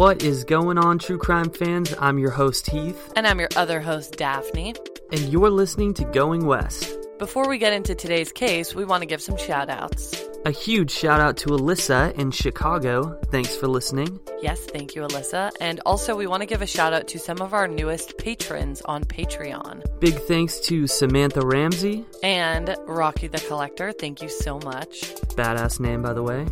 What is going on, true crime fans? I'm your host, Heath. And I'm your other host, Daphne. And you're listening to Going West. Before we get into today's case, we want to give some shout outs. A huge shout out to Alyssa in Chicago. Thanks for listening. Yes, thank you, Alyssa. And also, we want to give a shout out to some of our newest patrons on Patreon. Big thanks to Samantha Ramsey and Rocky the Collector. Thank you so much. Badass name, by the way.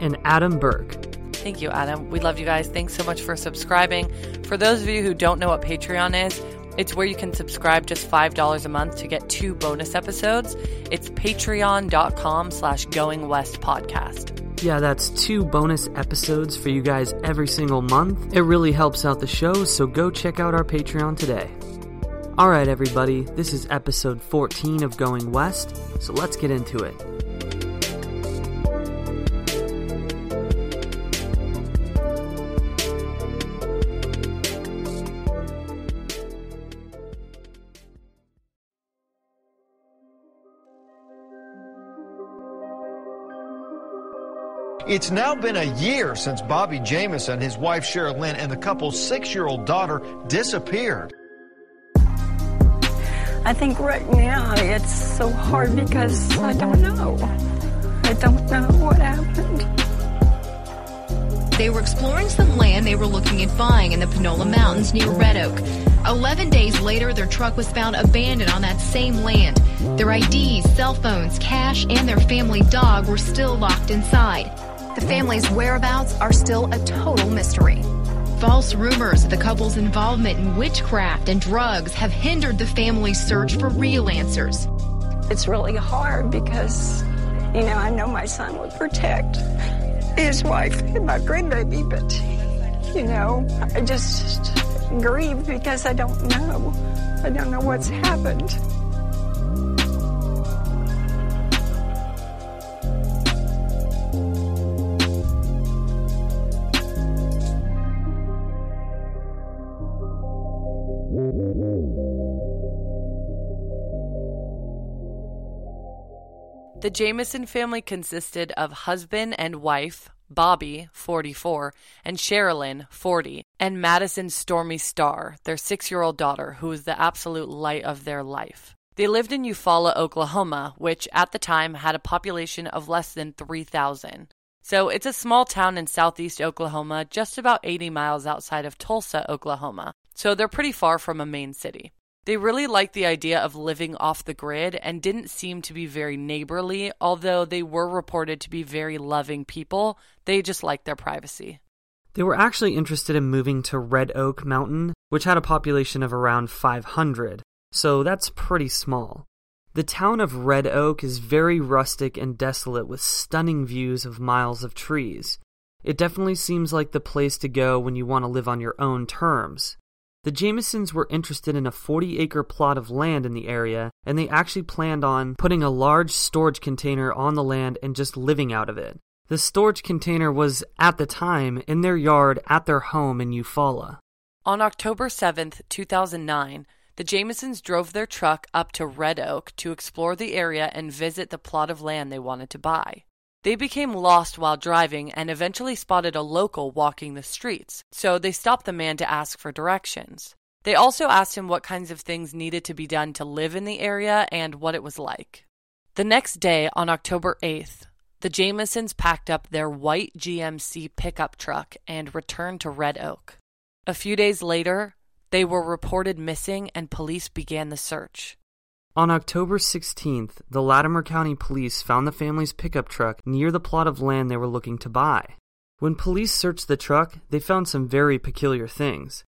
And Adam Burke. Thank you, Adam. We love you guys. Thanks so much for subscribing. For those of you who don't know what Patreon is, it's where you can subscribe just $5 a month to get two bonus episodes. It's patreon.com slash going west podcast. Yeah, that's two bonus episodes for you guys every single month. It really helps out the show, so go check out our Patreon today. Alright, everybody, this is episode 14 of Going West, so let's get into it. It's now been a year since Bobby Jamison, his wife Sherilyn, and the couple's six year old daughter disappeared. I think right now it's so hard because I don't know. I don't know what happened. They were exploring some land they were looking at buying in the Panola Mountains near Red Oak. Eleven days later, their truck was found abandoned on that same land. Their IDs, cell phones, cash, and their family dog were still locked inside. The family's whereabouts are still a total mystery. False rumors of the couple's involvement in witchcraft and drugs have hindered the family's search for real answers. It's really hard because, you know, I know my son would protect his wife and my grandbaby, but, you know, I just grieve because I don't know. I don't know what's happened. The Jamison family consisted of husband and wife, Bobby, 44, and Sherilyn, 40, and Madison Stormy Starr, their six year old daughter, who was the absolute light of their life. They lived in Eufaula, Oklahoma, which at the time had a population of less than 3,000. So it's a small town in southeast Oklahoma, just about 80 miles outside of Tulsa, Oklahoma. So they're pretty far from a main city. They really liked the idea of living off the grid and didn't seem to be very neighborly, although they were reported to be very loving people. They just liked their privacy. They were actually interested in moving to Red Oak Mountain, which had a population of around 500, so that's pretty small. The town of Red Oak is very rustic and desolate with stunning views of miles of trees. It definitely seems like the place to go when you want to live on your own terms. The Jamisons were interested in a 40 acre plot of land in the area, and they actually planned on putting a large storage container on the land and just living out of it. The storage container was, at the time, in their yard at their home in Eufaula. On October 7th, 2009, the Jamisons drove their truck up to Red Oak to explore the area and visit the plot of land they wanted to buy. They became lost while driving and eventually spotted a local walking the streets, so they stopped the man to ask for directions. They also asked him what kinds of things needed to be done to live in the area and what it was like. The next day, on October 8th, the Jamisons packed up their white GMC pickup truck and returned to Red Oak. A few days later, they were reported missing and police began the search. On October 16th, the Latimer County Police found the family's pickup truck near the plot of land they were looking to buy. When police searched the truck, they found some very peculiar things.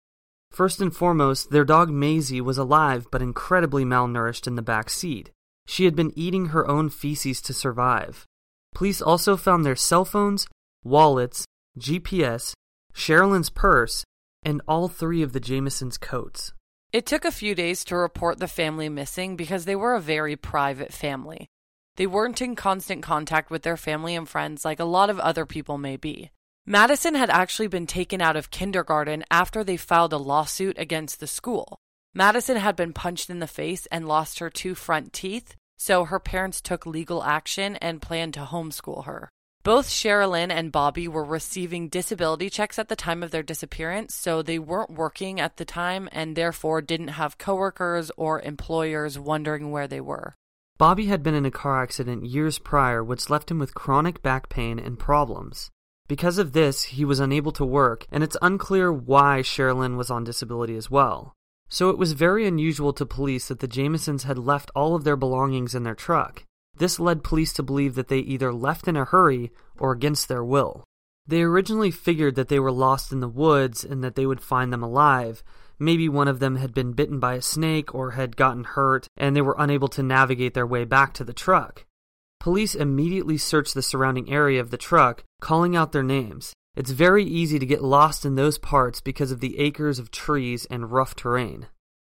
First and foremost, their dog Maisie was alive but incredibly malnourished in the back seat. She had been eating her own feces to survive. Police also found their cell phones, wallets, GPS, Sherilyn's purse, and all three of the Jamisons' coats. It took a few days to report the family missing because they were a very private family. They weren't in constant contact with their family and friends like a lot of other people may be. Madison had actually been taken out of kindergarten after they filed a lawsuit against the school. Madison had been punched in the face and lost her two front teeth, so her parents took legal action and planned to homeschool her. Both Sherilyn and Bobby were receiving disability checks at the time of their disappearance, so they weren't working at the time and therefore didn't have coworkers or employers wondering where they were. Bobby had been in a car accident years prior, which left him with chronic back pain and problems. Because of this, he was unable to work, and it's unclear why Sherilyn was on disability as well. So it was very unusual to police that the Jamisons had left all of their belongings in their truck. This led police to believe that they either left in a hurry or against their will. They originally figured that they were lost in the woods and that they would find them alive. Maybe one of them had been bitten by a snake or had gotten hurt and they were unable to navigate their way back to the truck. Police immediately searched the surrounding area of the truck, calling out their names. It's very easy to get lost in those parts because of the acres of trees and rough terrain.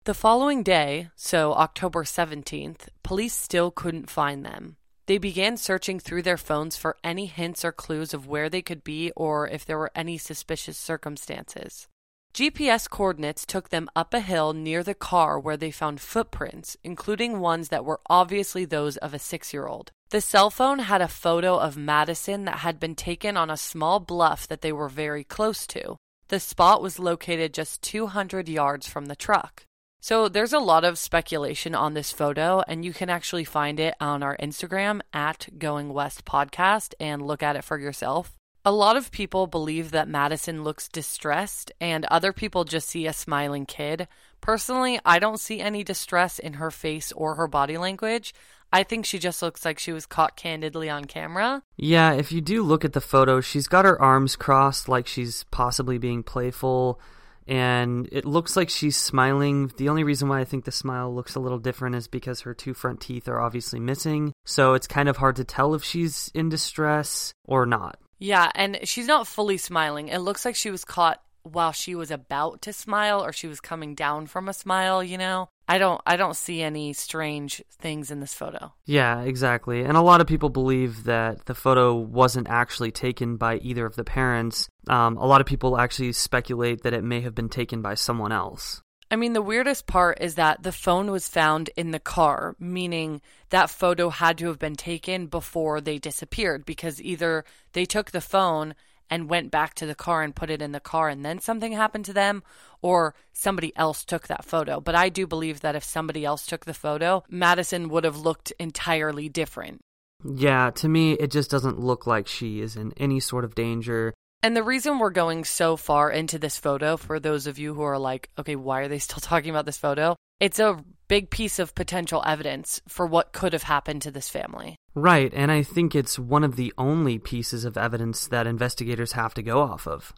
The following day, so October 17th, police still couldn't find them. They began searching through their phones for any hints or clues of where they could be or if there were any suspicious circumstances. GPS coordinates took them up a hill near the car where they found footprints, including ones that were obviously those of a six year old. The cell phone had a photo of Madison that had been taken on a small bluff that they were very close to. The spot was located just 200 yards from the truck. So there's a lot of speculation on this photo, and you can actually find it on our Instagram at Going West Podcast and look at it for yourself. A lot of people believe that Madison looks distressed, and other people just see a smiling kid. Personally, I don't see any distress in her face or her body language. I think she just looks like she was caught candidly on camera. Yeah, if you do look at the photo, she's got her arms crossed like she's possibly being playful and it looks like she's smiling. The only reason why I think the smile looks a little different is because her two front teeth are obviously missing, so it's kind of hard to tell if she's in distress or not. Yeah, and she's not fully smiling. It looks like she was caught while she was about to smile or she was coming down from a smile, you know. I don't I don't see any strange things in this photo. Yeah, exactly. And a lot of people believe that the photo wasn't actually taken by either of the parents. Um, a lot of people actually speculate that it may have been taken by someone else. I mean, the weirdest part is that the phone was found in the car, meaning that photo had to have been taken before they disappeared because either they took the phone and went back to the car and put it in the car and then something happened to them or somebody else took that photo. But I do believe that if somebody else took the photo, Madison would have looked entirely different. Yeah, to me, it just doesn't look like she is in any sort of danger. And the reason we're going so far into this photo, for those of you who are like, okay, why are they still talking about this photo? It's a big piece of potential evidence for what could have happened to this family. Right, and I think it's one of the only pieces of evidence that investigators have to go off of.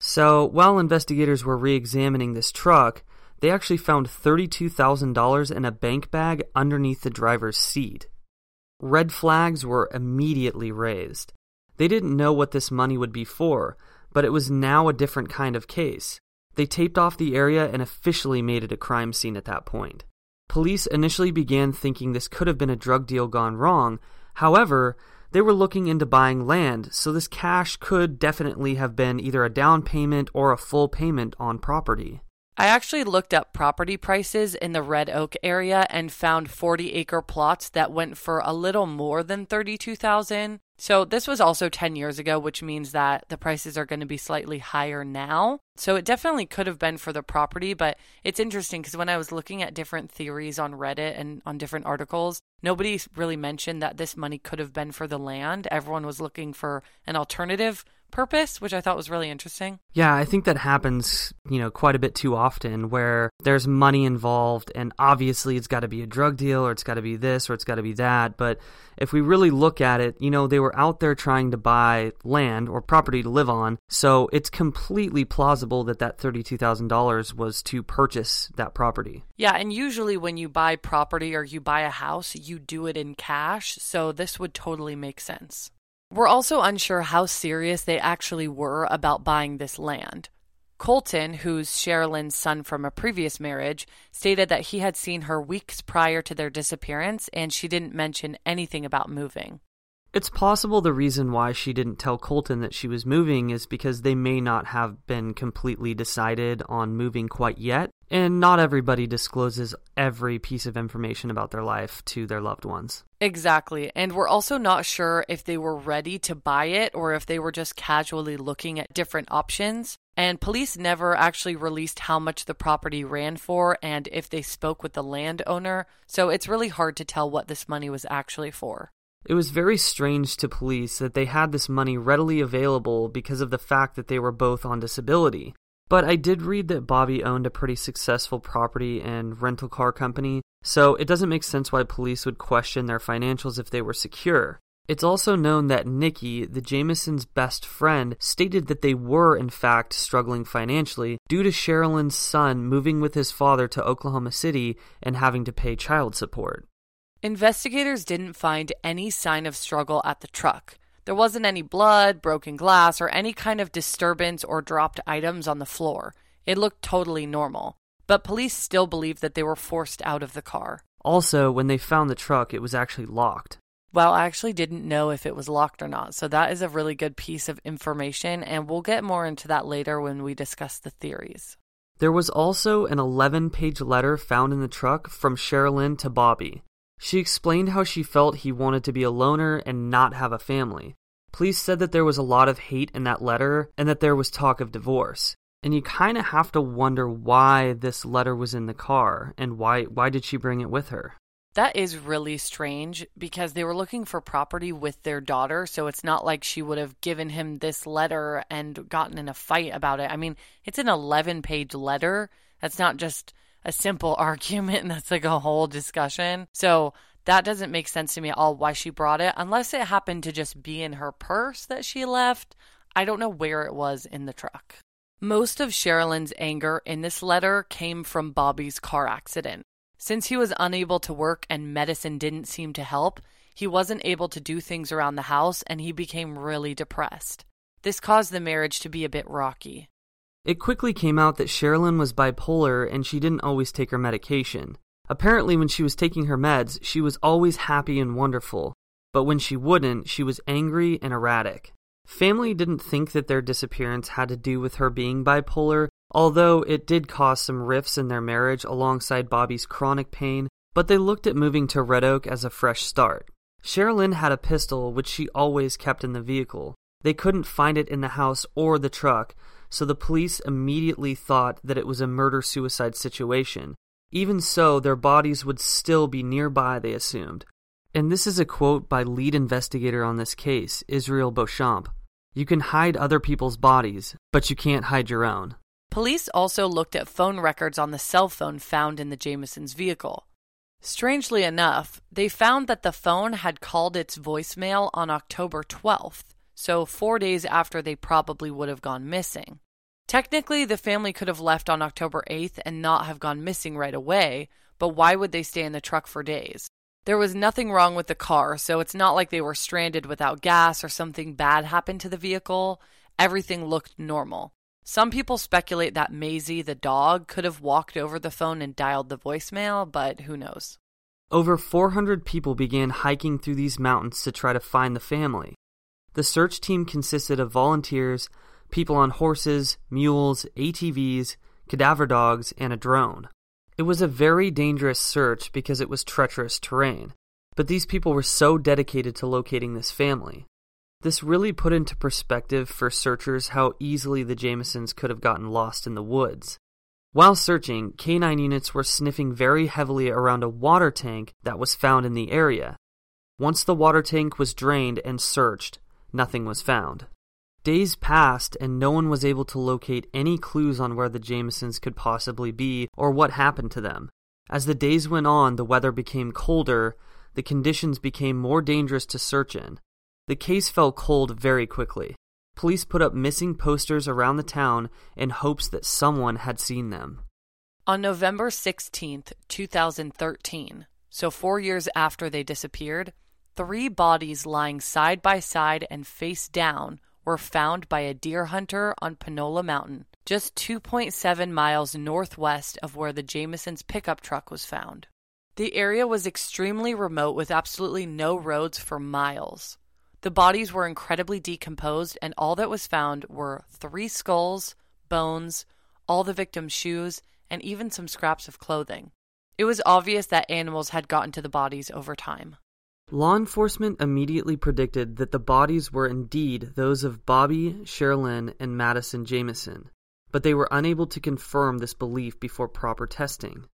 So, while investigators were re examining this truck, they actually found $32,000 in a bank bag underneath the driver's seat. Red flags were immediately raised. They didn't know what this money would be for, but it was now a different kind of case. They taped off the area and officially made it a crime scene at that point. Police initially began thinking this could have been a drug deal gone wrong. However, they were looking into buying land, so this cash could definitely have been either a down payment or a full payment on property. I actually looked up property prices in the Red Oak area and found 40 acre plots that went for a little more than 32,000. So this was also 10 years ago, which means that the prices are going to be slightly higher now. So it definitely could have been for the property, but it's interesting because when I was looking at different theories on Reddit and on different articles, nobody really mentioned that this money could have been for the land. Everyone was looking for an alternative purpose, which I thought was really interesting. Yeah, I think that happens, you know, quite a bit too often where there's money involved and obviously it's got to be a drug deal or it's got to be this or it's got to be that, but if we really look at it, you know, they were out there trying to buy land or property to live on, so it's completely plausible that that $32,000 was to purchase that property. Yeah, and usually when you buy property or you buy a house, you do it in cash, so this would totally make sense. We're also unsure how serious they actually were about buying this land. Colton, who's Sherilyn's son from a previous marriage, stated that he had seen her weeks prior to their disappearance and she didn't mention anything about moving. It's possible the reason why she didn't tell Colton that she was moving is because they may not have been completely decided on moving quite yet, and not everybody discloses every piece of information about their life to their loved ones. Exactly. And we're also not sure if they were ready to buy it or if they were just casually looking at different options. And police never actually released how much the property ran for and if they spoke with the landowner. So it's really hard to tell what this money was actually for. It was very strange to police that they had this money readily available because of the fact that they were both on disability. But I did read that Bobby owned a pretty successful property and rental car company, so it doesn't make sense why police would question their financials if they were secure. It's also known that Nikki, the Jamisons' best friend, stated that they were in fact struggling financially due to Sherilyn's son moving with his father to Oklahoma City and having to pay child support. Investigators didn't find any sign of struggle at the truck. There wasn't any blood, broken glass, or any kind of disturbance or dropped items on the floor. It looked totally normal. But police still believe that they were forced out of the car. Also, when they found the truck, it was actually locked. Well, I actually didn't know if it was locked or not, so that is a really good piece of information, and we'll get more into that later when we discuss the theories. There was also an 11 page letter found in the truck from Sherilyn to Bobby. She explained how she felt he wanted to be a loner and not have a family. Police said that there was a lot of hate in that letter and that there was talk of divorce. And you kind of have to wonder why this letter was in the car and why why did she bring it with her? That is really strange because they were looking for property with their daughter, so it's not like she would have given him this letter and gotten in a fight about it. I mean, it's an 11 page letter. That's not just a simple argument and that's like a whole discussion. So that doesn't make sense to me at all why she brought it, unless it happened to just be in her purse that she left. I don't know where it was in the truck. Most of Sherilyn's anger in this letter came from Bobby's car accident. Since he was unable to work and medicine didn't seem to help, he wasn't able to do things around the house and he became really depressed. This caused the marriage to be a bit rocky. It quickly came out that Sherilyn was bipolar and she didn't always take her medication. Apparently, when she was taking her meds, she was always happy and wonderful, but when she wouldn't, she was angry and erratic. Family didn't think that their disappearance had to do with her being bipolar, although it did cause some rifts in their marriage alongside Bobby's chronic pain, but they looked at moving to Red Oak as a fresh start. Sherilyn had a pistol which she always kept in the vehicle. They couldn't find it in the house or the truck, so the police immediately thought that it was a murder suicide situation. Even so, their bodies would still be nearby, they assumed. And this is a quote by lead investigator on this case, Israel Beauchamp. You can hide other people's bodies, but you can't hide your own. Police also looked at phone records on the cell phone found in the Jamisons' vehicle. Strangely enough, they found that the phone had called its voicemail on October 12th, so four days after they probably would have gone missing. Technically, the family could have left on October 8th and not have gone missing right away, but why would they stay in the truck for days? There was nothing wrong with the car, so it's not like they were stranded without gas or something bad happened to the vehicle. Everything looked normal. Some people speculate that Maisie, the dog, could have walked over the phone and dialed the voicemail, but who knows? Over 400 people began hiking through these mountains to try to find the family. The search team consisted of volunteers, people on horses, mules, ATVs, cadaver dogs, and a drone. It was a very dangerous search because it was treacherous terrain, but these people were so dedicated to locating this family. This really put into perspective for searchers how easily the Jamisons could have gotten lost in the woods. While searching, canine units were sniffing very heavily around a water tank that was found in the area. Once the water tank was drained and searched, nothing was found. Days passed and no one was able to locate any clues on where the Jamisons could possibly be or what happened to them. As the days went on, the weather became colder, the conditions became more dangerous to search in. The case fell cold very quickly. Police put up missing posters around the town in hopes that someone had seen them. On November 16th, 2013, so four years after they disappeared, three bodies lying side by side and face down were found by a deer hunter on Panola Mountain, just 2.7 miles northwest of where the Jamisons' pickup truck was found. The area was extremely remote with absolutely no roads for miles. The bodies were incredibly decomposed, and all that was found were three skulls, bones, all the victims' shoes, and even some scraps of clothing. It was obvious that animals had gotten to the bodies over time. Law enforcement immediately predicted that the bodies were indeed those of Bobby, Sherilyn, and Madison Jamison, but they were unable to confirm this belief before proper testing.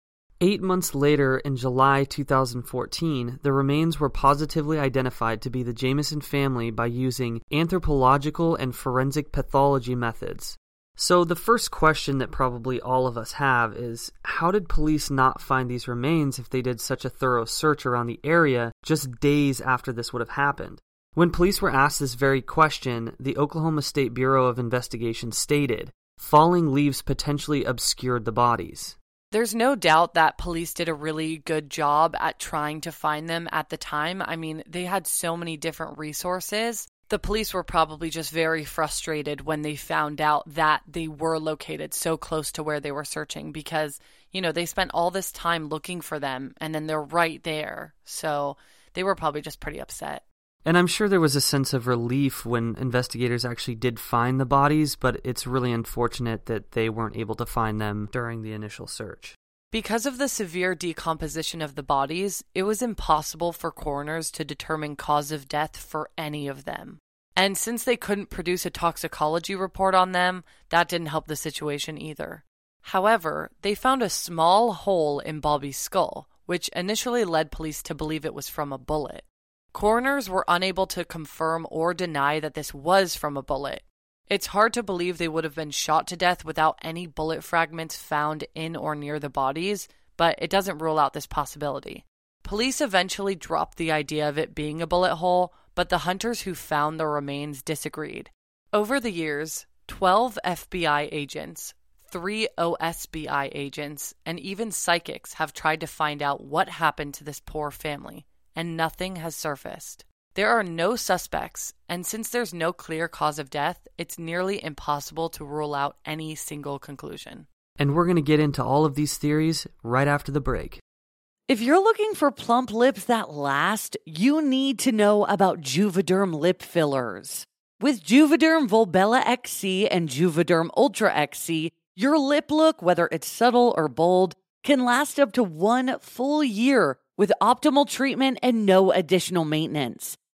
Eight months later, in July 2014, the remains were positively identified to be the Jamison family by using anthropological and forensic pathology methods. So, the first question that probably all of us have is how did police not find these remains if they did such a thorough search around the area just days after this would have happened? When police were asked this very question, the Oklahoma State Bureau of Investigation stated falling leaves potentially obscured the bodies. There's no doubt that police did a really good job at trying to find them at the time. I mean, they had so many different resources the police were probably just very frustrated when they found out that they were located so close to where they were searching because, you know, they spent all this time looking for them and then they're right there. So they were probably just pretty upset. And I'm sure there was a sense of relief when investigators actually did find the bodies, but it's really unfortunate that they weren't able to find them during the initial search. Because of the severe decomposition of the bodies, it was impossible for coroners to determine cause of death for any of them. And since they couldn't produce a toxicology report on them, that didn't help the situation either. However, they found a small hole in Bobby's skull, which initially led police to believe it was from a bullet. Coroners were unable to confirm or deny that this was from a bullet, it's hard to believe they would have been shot to death without any bullet fragments found in or near the bodies, but it doesn't rule out this possibility. Police eventually dropped the idea of it being a bullet hole, but the hunters who found the remains disagreed. Over the years, 12 FBI agents, 3 OSBI agents, and even psychics have tried to find out what happened to this poor family, and nothing has surfaced. There are no suspects, and since there's no clear cause of death, it's nearly impossible to rule out any single conclusion. And we're going to get into all of these theories right after the break. If you're looking for plump lips that last, you need to know about Juvederm lip fillers. With Juvederm Volbella XC and Juvederm Ultra XC, your lip look, whether it's subtle or bold, can last up to one full year with optimal treatment and no additional maintenance.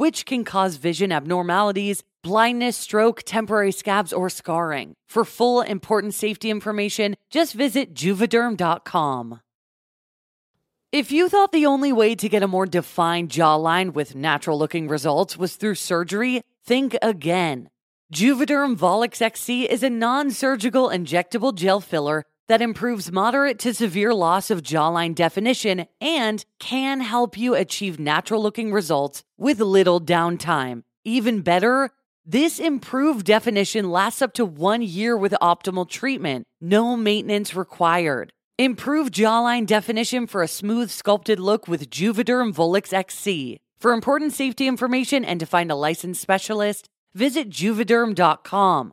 which can cause vision abnormalities, blindness, stroke, temporary scabs, or scarring. For full important safety information, just visit juvederm.com. If you thought the only way to get a more defined jawline with natural looking results was through surgery, think again. Juvederm Volux XC is a non surgical injectable gel filler that improves moderate to severe loss of jawline definition and can help you achieve natural looking results with little downtime. Even better, this improved definition lasts up to one year with optimal treatment, no maintenance required. Improve jawline definition for a smooth, sculpted look with Juvederm Volux XC. For important safety information and to find a licensed specialist, visit juvederm.com.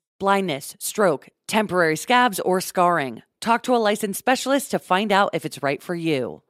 blindness, stroke, temporary scabs, or scarring. Talk to a licensed specialist to find out if it's right for you.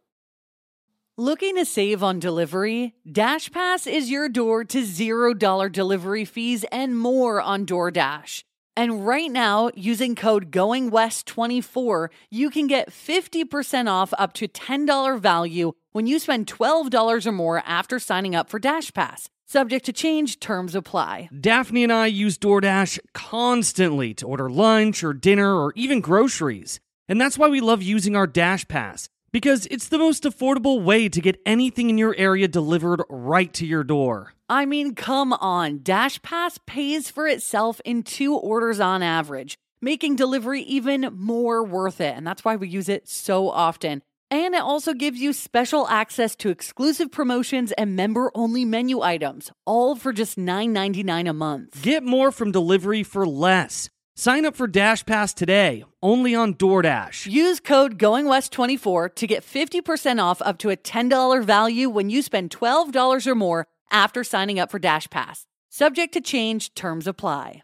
Looking to save on delivery? DashPass is your door to $0 delivery fees and more on DoorDash. And right now, using code GOINGWEST24, you can get 50% off up to $10 value when you spend $12 or more after signing up for Dash Pass. Subject to change, terms apply. Daphne and I use DoorDash constantly to order lunch or dinner or even groceries. And that's why we love using our Dash Pass, because it's the most affordable way to get anything in your area delivered right to your door. I mean, come on. Dash Pass pays for itself in two orders on average, making delivery even more worth it. And that's why we use it so often. And it also gives you special access to exclusive promotions and member only menu items, all for just $9.99 a month. Get more from delivery for less. Sign up for Dash Pass today, only on DoorDash. Use code GOINGWEST24 to get 50% off up to a $10 value when you spend $12 or more after signing up for Dash Pass. Subject to change, terms apply.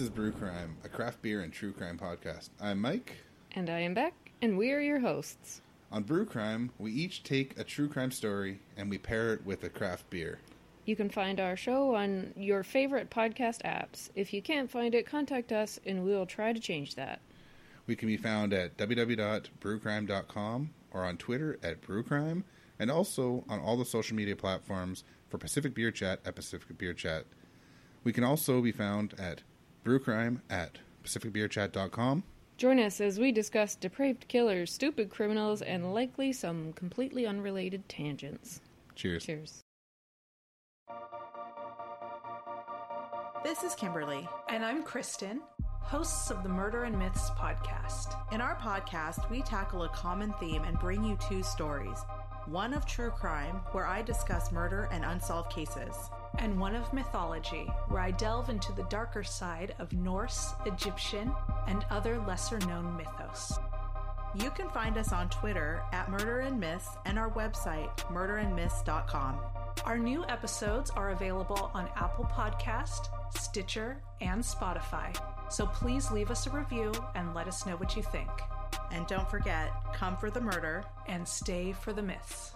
This is Brew Crime, a craft beer and true crime podcast. I'm Mike. And I am Beck, and we are your hosts. On Brew Crime, we each take a true crime story and we pair it with a craft beer. You can find our show on your favorite podcast apps. If you can't find it, contact us and we'll try to change that. We can be found at www.brewcrime.com or on Twitter at brewcrime and also on all the social media platforms for Pacific Beer Chat at Pacific Beer Chat. We can also be found at brewcrime at pacificbeerchat.com. Join us as we discuss depraved killers, stupid criminals, and likely some completely unrelated tangents. Cheers. Cheers. This is Kimberly. And I'm Kristen, hosts of the Murder and Myths podcast. In our podcast, we tackle a common theme and bring you two stories one of true crime, where I discuss murder and unsolved cases, and one of mythology, where I delve into the darker side of Norse, Egyptian, and other lesser known mythos. You can find us on Twitter at Murder and Myths and our website, murderandmyths.com. Our new episodes are available on Apple Podcast, Stitcher, and Spotify. So please leave us a review and let us know what you think. And don't forget, come for the murder and stay for the myths.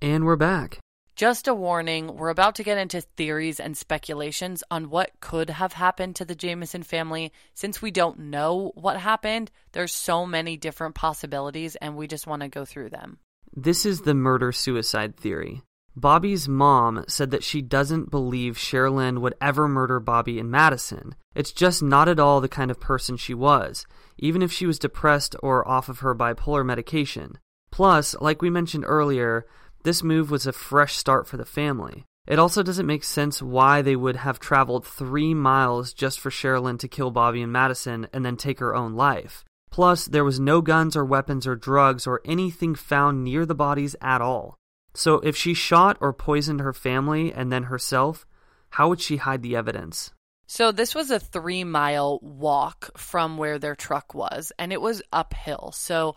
And we're back. Just a warning, we're about to get into theories and speculations on what could have happened to the Jamison family. Since we don't know what happened, there's so many different possibilities and we just want to go through them. This is the murder suicide theory. Bobby's mom said that she doesn't believe Sherilyn would ever murder Bobby and Madison. It's just not at all the kind of person she was, even if she was depressed or off of her bipolar medication. Plus, like we mentioned earlier, this move was a fresh start for the family. It also doesn't make sense why they would have traveled three miles just for Sherilyn to kill Bobby and Madison and then take her own life. Plus, there was no guns or weapons or drugs or anything found near the bodies at all. So, if she shot or poisoned her family and then herself, how would she hide the evidence? So, this was a three mile walk from where their truck was, and it was uphill. So,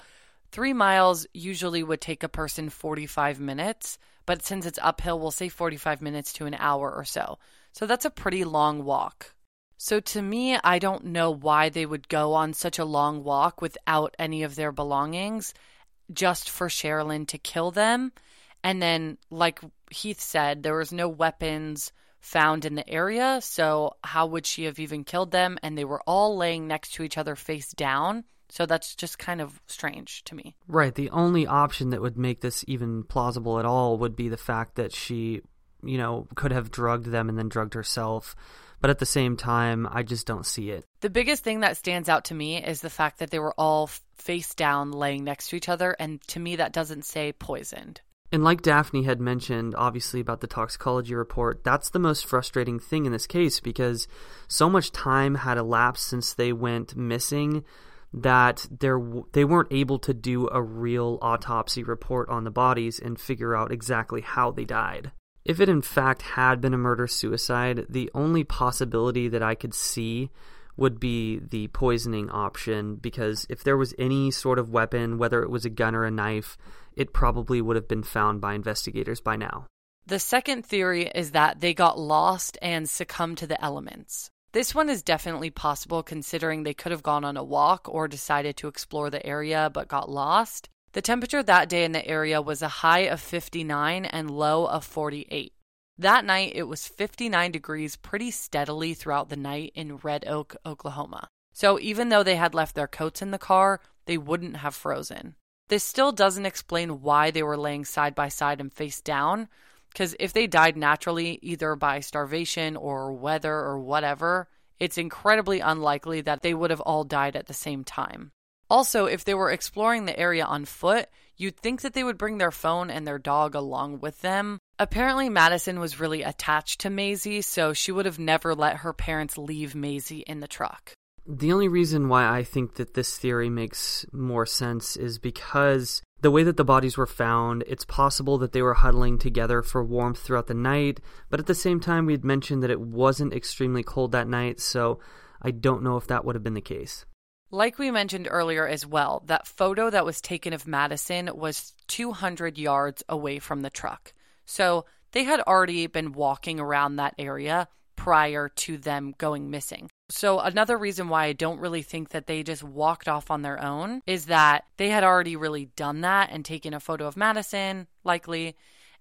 three miles usually would take a person 45 minutes, but since it's uphill, we'll say 45 minutes to an hour or so. So, that's a pretty long walk. So, to me, I don't know why they would go on such a long walk without any of their belongings just for Sherilyn to kill them. And then, like Heath said, there was no weapons found in the area. So, how would she have even killed them? And they were all laying next to each other face down. So, that's just kind of strange to me. Right. The only option that would make this even plausible at all would be the fact that she, you know, could have drugged them and then drugged herself. But at the same time, I just don't see it. The biggest thing that stands out to me is the fact that they were all face down laying next to each other. And to me, that doesn't say poisoned. And like Daphne had mentioned, obviously, about the toxicology report, that's the most frustrating thing in this case because so much time had elapsed since they went missing that they weren't able to do a real autopsy report on the bodies and figure out exactly how they died. If it in fact had been a murder suicide, the only possibility that I could see would be the poisoning option because if there was any sort of weapon, whether it was a gun or a knife, it probably would have been found by investigators by now. The second theory is that they got lost and succumbed to the elements. This one is definitely possible considering they could have gone on a walk or decided to explore the area but got lost. The temperature that day in the area was a high of 59 and low of 48. That night, it was 59 degrees pretty steadily throughout the night in Red Oak, Oklahoma. So even though they had left their coats in the car, they wouldn't have frozen. This still doesn't explain why they were laying side by side and face down, because if they died naturally, either by starvation or weather or whatever, it's incredibly unlikely that they would have all died at the same time. Also, if they were exploring the area on foot, you'd think that they would bring their phone and their dog along with them. Apparently, Madison was really attached to Maisie, so she would have never let her parents leave Maisie in the truck. The only reason why I think that this theory makes more sense is because the way that the bodies were found, it's possible that they were huddling together for warmth throughout the night, but at the same time, we had mentioned that it wasn't extremely cold that night, so I don't know if that would have been the case. Like we mentioned earlier as well, that photo that was taken of Madison was 200 yards away from the truck. So they had already been walking around that area prior to them going missing. So, another reason why I don't really think that they just walked off on their own is that they had already really done that and taken a photo of Madison, likely,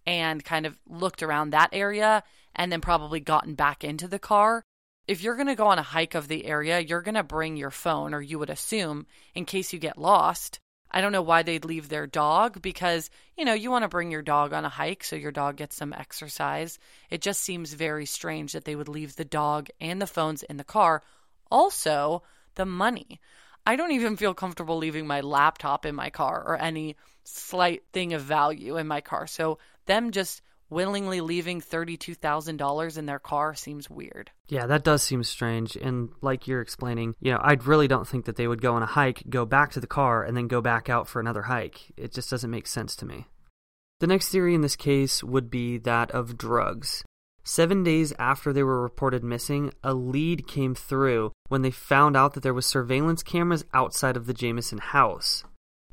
and kind of looked around that area and then probably gotten back into the car. If you're going to go on a hike of the area, you're going to bring your phone, or you would assume, in case you get lost. I don't know why they'd leave their dog because, you know, you want to bring your dog on a hike so your dog gets some exercise. It just seems very strange that they would leave the dog and the phones in the car. Also, the money. I don't even feel comfortable leaving my laptop in my car or any slight thing of value in my car. So, them just willingly leaving $32,000 in their car seems weird. Yeah, that does seem strange. And like you're explaining, you know, I really don't think that they would go on a hike, go back to the car, and then go back out for another hike. It just doesn't make sense to me. The next theory in this case would be that of drugs. Seven days after they were reported missing, a lead came through when they found out that there was surveillance cameras outside of the Jamison house.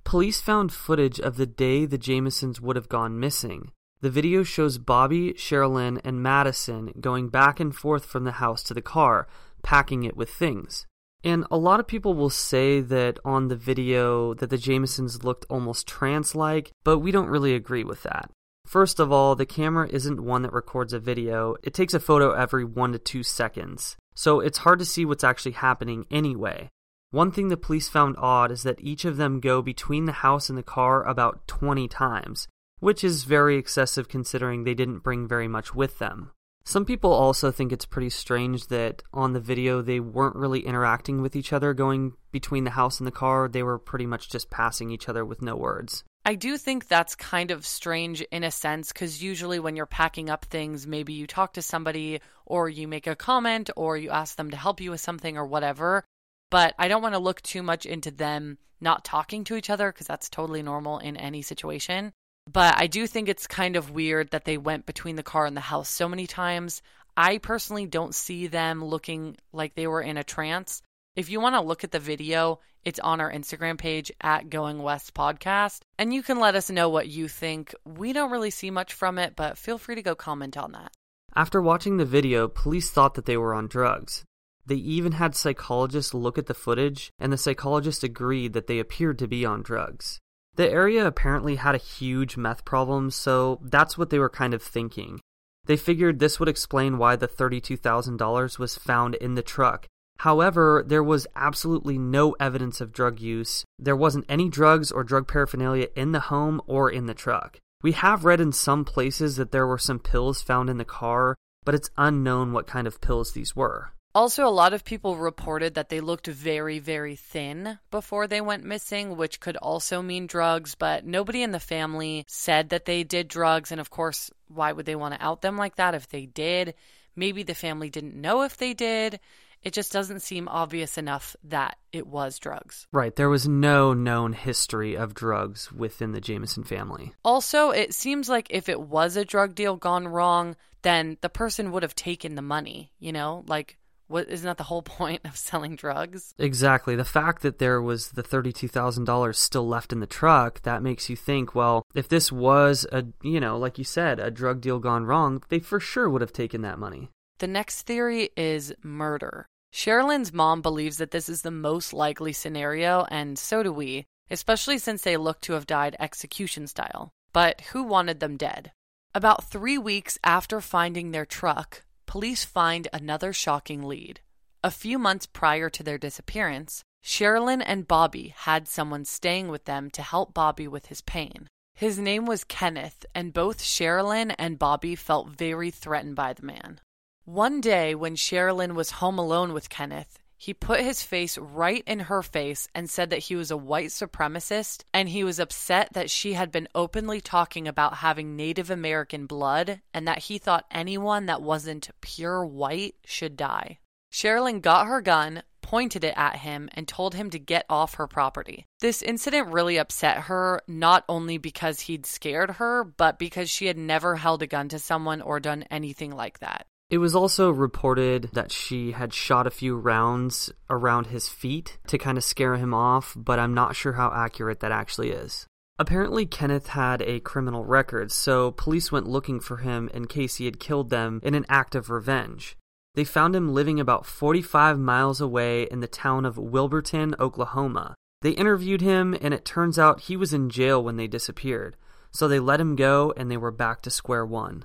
Police found footage of the day the Jamisons would have gone missing. The video shows Bobby, Sherilyn, and Madison going back and forth from the house to the car, packing it with things. And a lot of people will say that on the video that the Jamisons looked almost trance-like, but we don't really agree with that. First of all, the camera isn't one that records a video. It takes a photo every 1 to 2 seconds. So it's hard to see what's actually happening anyway. One thing the police found odd is that each of them go between the house and the car about 20 times, which is very excessive considering they didn't bring very much with them. Some people also think it's pretty strange that on the video they weren't really interacting with each other going between the house and the car, they were pretty much just passing each other with no words. I do think that's kind of strange in a sense because usually when you're packing up things, maybe you talk to somebody or you make a comment or you ask them to help you with something or whatever. But I don't want to look too much into them not talking to each other because that's totally normal in any situation. But I do think it's kind of weird that they went between the car and the house so many times. I personally don't see them looking like they were in a trance. If you want to look at the video, it's on our Instagram page at Going West Podcast, and you can let us know what you think. We don't really see much from it, but feel free to go comment on that. After watching the video, police thought that they were on drugs. They even had psychologists look at the footage, and the psychologists agreed that they appeared to be on drugs. The area apparently had a huge meth problem, so that's what they were kind of thinking. They figured this would explain why the $32,000 was found in the truck. However, there was absolutely no evidence of drug use. There wasn't any drugs or drug paraphernalia in the home or in the truck. We have read in some places that there were some pills found in the car, but it's unknown what kind of pills these were. Also, a lot of people reported that they looked very, very thin before they went missing, which could also mean drugs, but nobody in the family said that they did drugs. And of course, why would they want to out them like that if they did? Maybe the family didn't know if they did. It just doesn't seem obvious enough that it was drugs. Right, there was no known history of drugs within the Jamison family. Also, it seems like if it was a drug deal gone wrong, then the person would have taken the money, you know? Like, what isn't that the whole point of selling drugs? Exactly. The fact that there was the $32,000 still left in the truck, that makes you think, well, if this was a, you know, like you said, a drug deal gone wrong, they for sure would have taken that money. The next theory is murder. Sherilyn's mom believes that this is the most likely scenario, and so do we, especially since they look to have died execution style. But who wanted them dead? About three weeks after finding their truck, police find another shocking lead. A few months prior to their disappearance, Sherilyn and Bobby had someone staying with them to help Bobby with his pain. His name was Kenneth, and both Sherilyn and Bobby felt very threatened by the man. One day, when Sherilyn was home alone with Kenneth, he put his face right in her face and said that he was a white supremacist and he was upset that she had been openly talking about having Native American blood and that he thought anyone that wasn't pure white should die. Sherilyn got her gun, pointed it at him, and told him to get off her property. This incident really upset her, not only because he'd scared her, but because she had never held a gun to someone or done anything like that. It was also reported that she had shot a few rounds around his feet to kind of scare him off, but I'm not sure how accurate that actually is. Apparently, Kenneth had a criminal record, so police went looking for him in case he had killed them in an act of revenge. They found him living about 45 miles away in the town of Wilburton, Oklahoma. They interviewed him, and it turns out he was in jail when they disappeared, so they let him go and they were back to square one.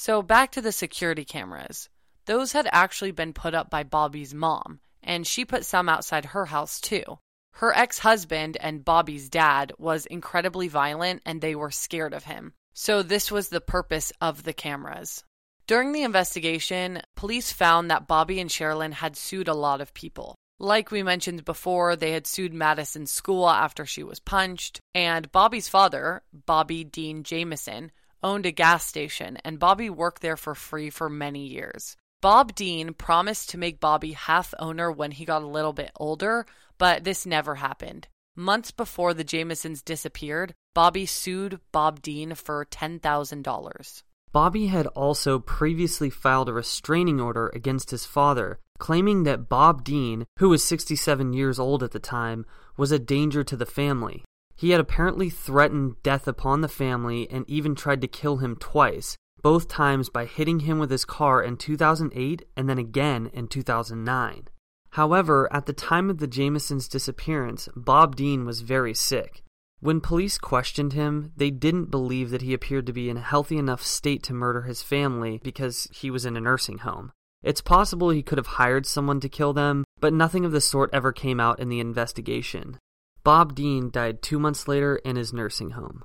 So back to the security cameras. Those had actually been put up by Bobby's mom, and she put some outside her house too. Her ex husband and Bobby's dad was incredibly violent and they were scared of him. So, this was the purpose of the cameras. During the investigation, police found that Bobby and Sherilyn had sued a lot of people. Like we mentioned before, they had sued Madison's school after she was punched, and Bobby's father, Bobby Dean Jamison, owned a gas station, and Bobby worked there for free for many years. Bob Dean promised to make Bobby half owner when he got a little bit older, but this never happened. Months before the Jamisons disappeared, Bobby sued Bob Dean for $10,000. Bobby had also previously filed a restraining order against his father, claiming that Bob Dean, who was 67 years old at the time, was a danger to the family. He had apparently threatened death upon the family and even tried to kill him twice, both times by hitting him with his car in 2008 and then again in 2009. However, at the time of the Jamisons' disappearance, Bob Dean was very sick. When police questioned him, they didn't believe that he appeared to be in a healthy enough state to murder his family because he was in a nursing home. It's possible he could have hired someone to kill them, but nothing of the sort ever came out in the investigation. Bob Dean died two months later in his nursing home.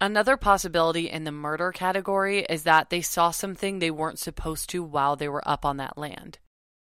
Another possibility in the murder category is that they saw something they weren't supposed to while they were up on that land.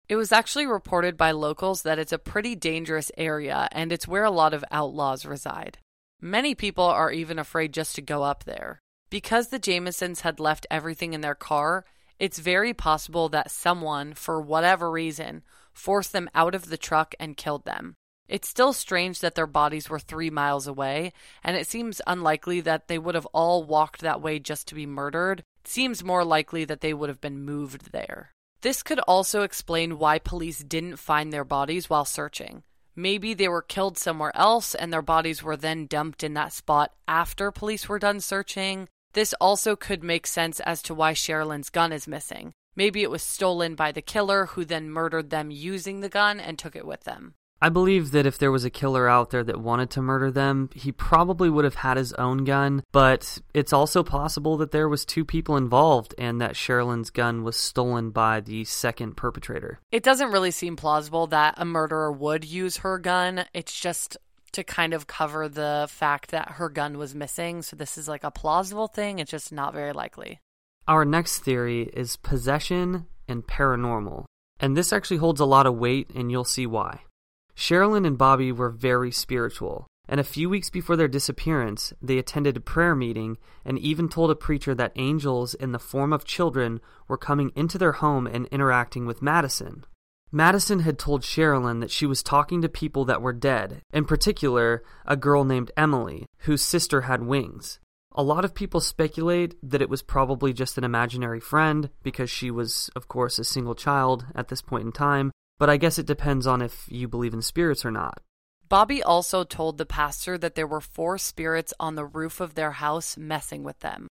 It was actually reported by locals that it's a pretty dangerous area and it's where a lot of outlaws reside. Many people are even afraid just to go up there. Because the Jamisons had left everything in their car, it's very possible that someone, for whatever reason, forced them out of the truck and killed them. It's still strange that their bodies were three miles away, and it seems unlikely that they would have all walked that way just to be murdered. It seems more likely that they would have been moved there. This could also explain why police didn't find their bodies while searching. Maybe they were killed somewhere else and their bodies were then dumped in that spot after police were done searching. This also could make sense as to why Sherilyn's gun is missing. Maybe it was stolen by the killer who then murdered them using the gun and took it with them. I believe that if there was a killer out there that wanted to murder them, he probably would have had his own gun, but it's also possible that there was two people involved and that Sherilyn's gun was stolen by the second perpetrator. It doesn't really seem plausible that a murderer would use her gun. It's just to kind of cover the fact that her gun was missing. So this is like a plausible thing. It's just not very likely. Our next theory is possession and paranormal. And this actually holds a lot of weight, and you'll see why. Sherilyn and Bobby were very spiritual, and a few weeks before their disappearance, they attended a prayer meeting and even told a preacher that angels in the form of children were coming into their home and interacting with Madison. Madison had told Sherilyn that she was talking to people that were dead, in particular, a girl named Emily, whose sister had wings. A lot of people speculate that it was probably just an imaginary friend because she was, of course, a single child at this point in time, but I guess it depends on if you believe in spirits or not. Bobby also told the pastor that there were four spirits on the roof of their house messing with them.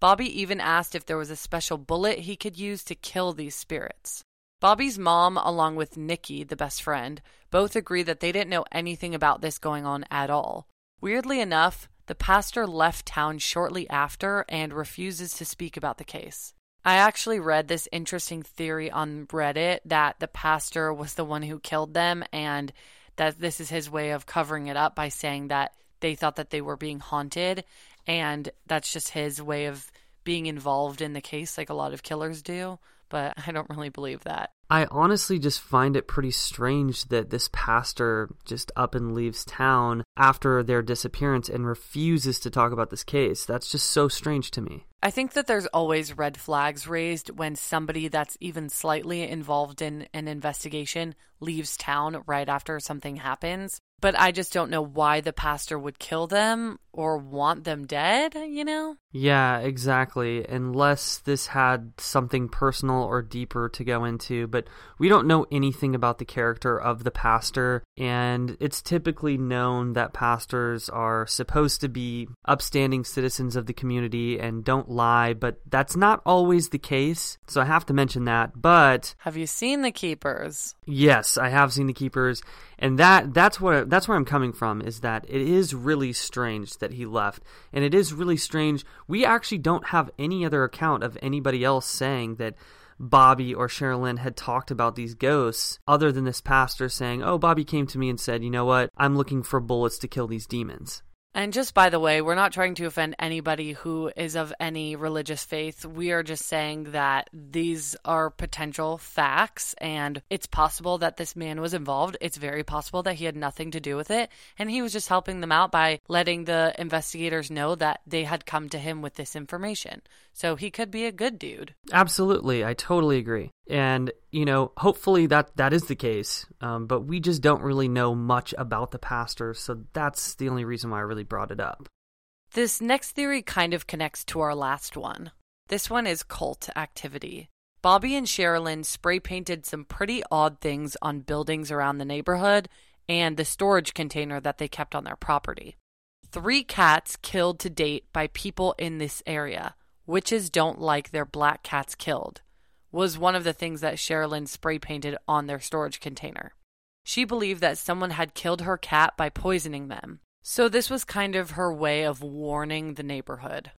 Bobby even asked if there was a special bullet he could use to kill these spirits. Bobby's mom, along with Nikki, the best friend, both agree that they didn't know anything about this going on at all. Weirdly enough, the pastor left town shortly after and refuses to speak about the case. I actually read this interesting theory on Reddit that the pastor was the one who killed them and that this is his way of covering it up by saying that they thought that they were being haunted and that's just his way of being involved in the case like a lot of killers do but I don't really believe that. I honestly just find it pretty strange that this pastor just up and leaves town after their disappearance and refuses to talk about this case. That's just so strange to me. I think that there's always red flags raised when somebody that's even slightly involved in an investigation leaves town right after something happens. But I just don't know why the pastor would kill them or want them dead, you know? Yeah, exactly. Unless this had something personal or deeper to go into. But we don't know anything about the character of the pastor. And it's typically known that pastors are supposed to be upstanding citizens of the community and don't lie. But that's not always the case. So I have to mention that. But. Have you seen The Keepers? Yes, I have seen The Keepers. And that that's where that's where I'm coming from is that it is really strange that he left. And it is really strange. We actually don't have any other account of anybody else saying that Bobby or Sherilyn had talked about these ghosts other than this pastor saying, "Oh, Bobby came to me and said, "You know what? I'm looking for bullets to kill these demons." And just by the way, we're not trying to offend anybody who is of any religious faith. We are just saying that these are potential facts, and it's possible that this man was involved. It's very possible that he had nothing to do with it, and he was just helping them out by letting the investigators know that they had come to him with this information. So he could be a good dude. Absolutely, I totally agree. And you know, hopefully that that is the case. Um, but we just don't really know much about the pastor, so that's the only reason why I really brought it up. This next theory kind of connects to our last one. This one is cult activity. Bobby and Sherilyn spray painted some pretty odd things on buildings around the neighborhood and the storage container that they kept on their property. Three cats killed to date by people in this area. Witches don't like their black cats killed was one of the things that Sherilyn spray painted on their storage container. She believed that someone had killed her cat by poisoning them. So this was kind of her way of warning the neighborhood.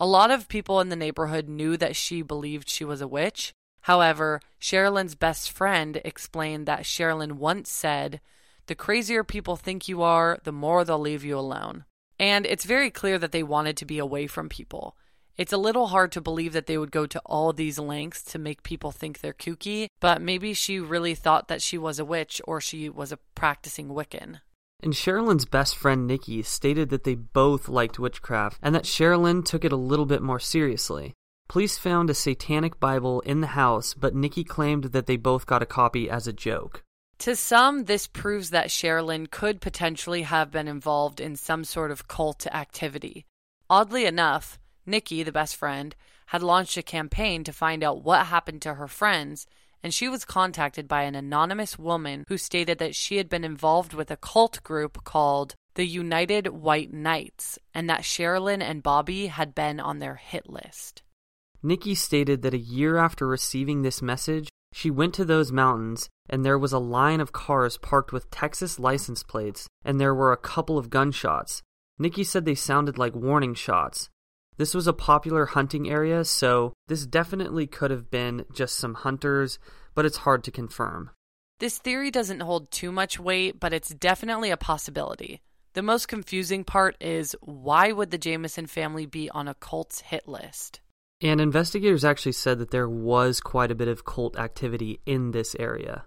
A lot of people in the neighborhood knew that she believed she was a witch. However, Sherilyn's best friend explained that Sherilyn once said, The crazier people think you are, the more they'll leave you alone. And it's very clear that they wanted to be away from people. It's a little hard to believe that they would go to all these lengths to make people think they're kooky, but maybe she really thought that she was a witch or she was a practicing Wiccan. And Sherilyn's best friend Nikki stated that they both liked witchcraft and that Sherilyn took it a little bit more seriously. Police found a satanic Bible in the house, but Nikki claimed that they both got a copy as a joke. To some, this proves that Sherilyn could potentially have been involved in some sort of cult activity. Oddly enough, Nikki, the best friend, had launched a campaign to find out what happened to her friends, and she was contacted by an anonymous woman who stated that she had been involved with a cult group called the United White Knights and that Sherilyn and Bobby had been on their hit list. Nikki stated that a year after receiving this message, she went to those mountains and there was a line of cars parked with Texas license plates and there were a couple of gunshots. Nikki said they sounded like warning shots, this was a popular hunting area, so this definitely could have been just some hunters, but it's hard to confirm. This theory doesn't hold too much weight, but it's definitely a possibility. The most confusing part is why would the Jamison family be on a cult's hit list? And investigators actually said that there was quite a bit of cult activity in this area.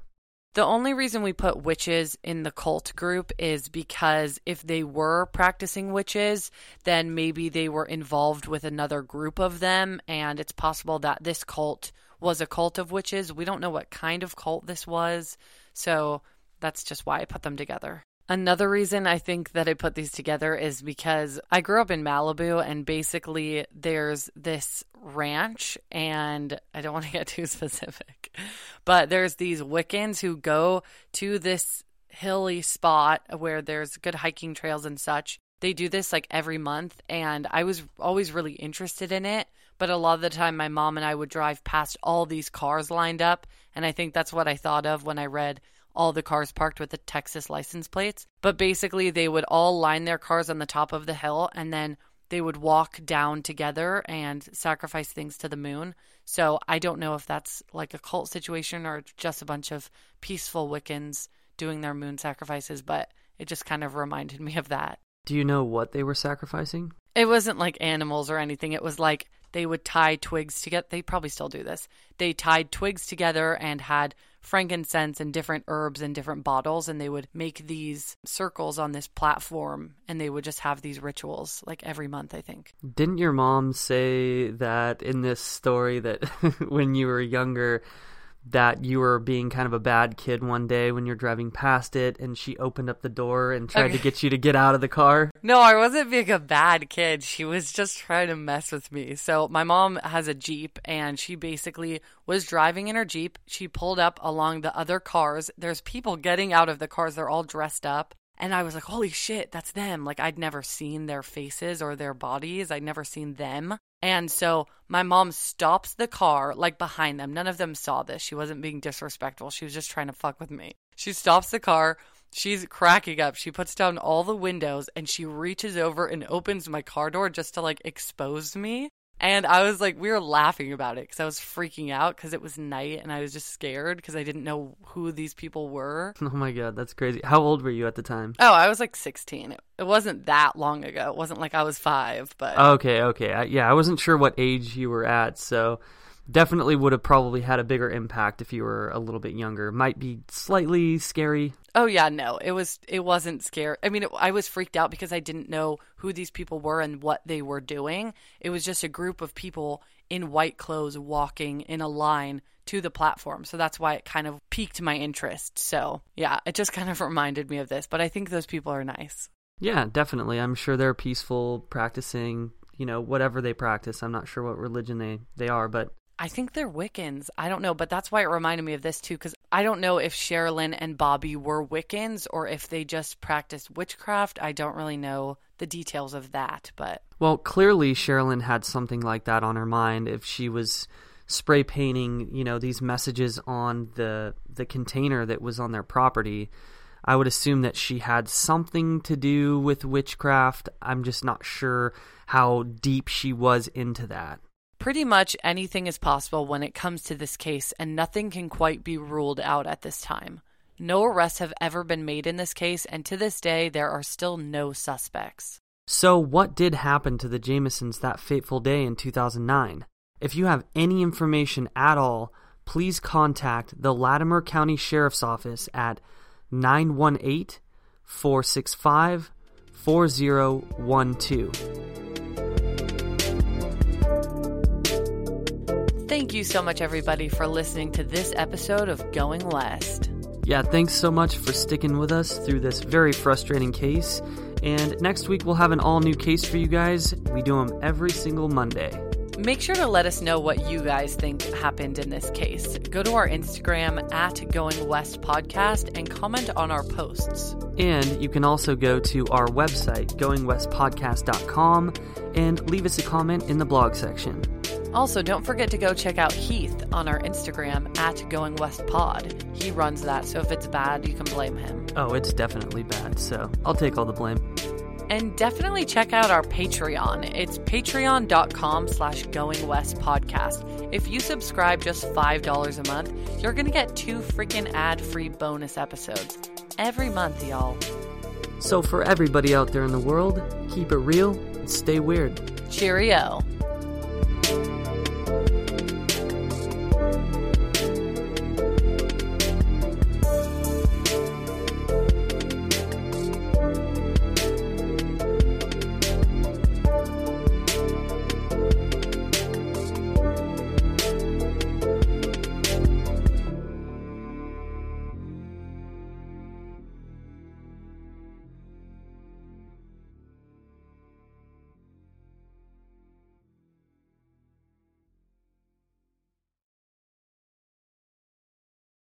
The only reason we put witches in the cult group is because if they were practicing witches, then maybe they were involved with another group of them, and it's possible that this cult was a cult of witches. We don't know what kind of cult this was, so that's just why I put them together. Another reason I think that I put these together is because I grew up in Malibu and basically there's this ranch, and I don't want to get too specific, but there's these Wiccans who go to this hilly spot where there's good hiking trails and such. They do this like every month, and I was always really interested in it. But a lot of the time, my mom and I would drive past all these cars lined up, and I think that's what I thought of when I read all the cars parked with the Texas license plates. But basically, they would all line their cars on the top of the hill and then they would walk down together and sacrifice things to the moon. So I don't know if that's like a cult situation or just a bunch of peaceful Wiccans doing their moon sacrifices, but it just kind of reminded me of that. Do you know what they were sacrificing? It wasn't like animals or anything. It was like they would tie twigs together. They probably still do this. They tied twigs together and had frankincense and different herbs in different bottles, and they would make these circles on this platform, and they would just have these rituals like every month, I think. Didn't your mom say that in this story that when you were younger, that you were being kind of a bad kid one day when you're driving past it and she opened up the door and tried Okay. to get you to get out of the car. No, I wasn't being a bad kid. She was just trying to mess with me. So, my mom has a Jeep and she basically was driving in her Jeep. She pulled up along the other cars. There's people getting out of the cars. They're all dressed up. And I was like, holy shit, that's them. Like, I'd never seen their faces or their bodies. I'd never seen them. And so my mom stops the car, like behind them. None of them saw this. She wasn't being disrespectful. She was just trying to fuck with me. She stops the car. She's cracking up. She puts down all the windows and she reaches over and opens my car door just to like expose me. And I was like, we were laughing about it because I was freaking out because it was night and I was just scared because I didn't know who these people were. Oh my god, that's crazy. How old were you at the time? Oh, I was like 16. It, wasn't that long ago. It wasn't like I was five, but. Okay, okay. I, yeah, I wasn't sure what age you were at, so definitely would have probably had a bigger impact if you were a little bit younger. Might be slightly scary. Oh yeah, no, it was it wasn't scary. I mean, it, I was freaked out because I didn't know who these people were and what they were doing. It was just a group of people in white clothes walking in a line to the platform. So that's why it kind of piqued my interest. So, yeah, it just kind of reminded me of this, but I think those people are nice. Yeah, definitely. I'm sure they're peaceful, practicing, you know, whatever they practice. I'm not sure what religion they, they are, but I think they're Wiccans. I don't know, but that's why it reminded me of this too, because I don't know if Sherilyn and Bobby were Wiccans or if they just practiced witchcraft. I don't really know the details of that, but Well, clearly Sherilyn had something like that on her mind if she was spray painting, you know, these messages on the the container that was on their property. I would assume that she had something to do with witchcraft. I'm just not sure how deep she was into that. Pretty much anything is possible when it comes to this case, and nothing can quite be ruled out at this time. No arrests have ever been made in this case, and to this day, there are still no suspects. So, what did happen to the Jamisons that fateful day in 2009? If you have any information at all, please contact the Latimer County Sheriff's Office at 918 465 4012. Thank you so much, everybody, for listening to this episode of Going West. Yeah, thanks so much for sticking with us through this very frustrating case. And next week we'll have an all new case for you guys. We do them every single Monday. Make sure to let us know what you guys think happened in this case. Go to our Instagram at Going West Podcast and comment on our posts. And you can also go to our website, goingwestpodcast.com, and leave us a comment in the blog section. Also, don't forget to go check out Heath on our Instagram at Going West Pod. He runs that, so if it's bad, you can blame him. Oh, it's definitely bad, so I'll take all the blame. And definitely check out our Patreon. It's patreon.com slash going west podcast. If you subscribe just $5 a month, you're going to get two freaking ad-free bonus episodes every month, y'all. So, for everybody out there in the world, keep it real and stay weird. Cheerio.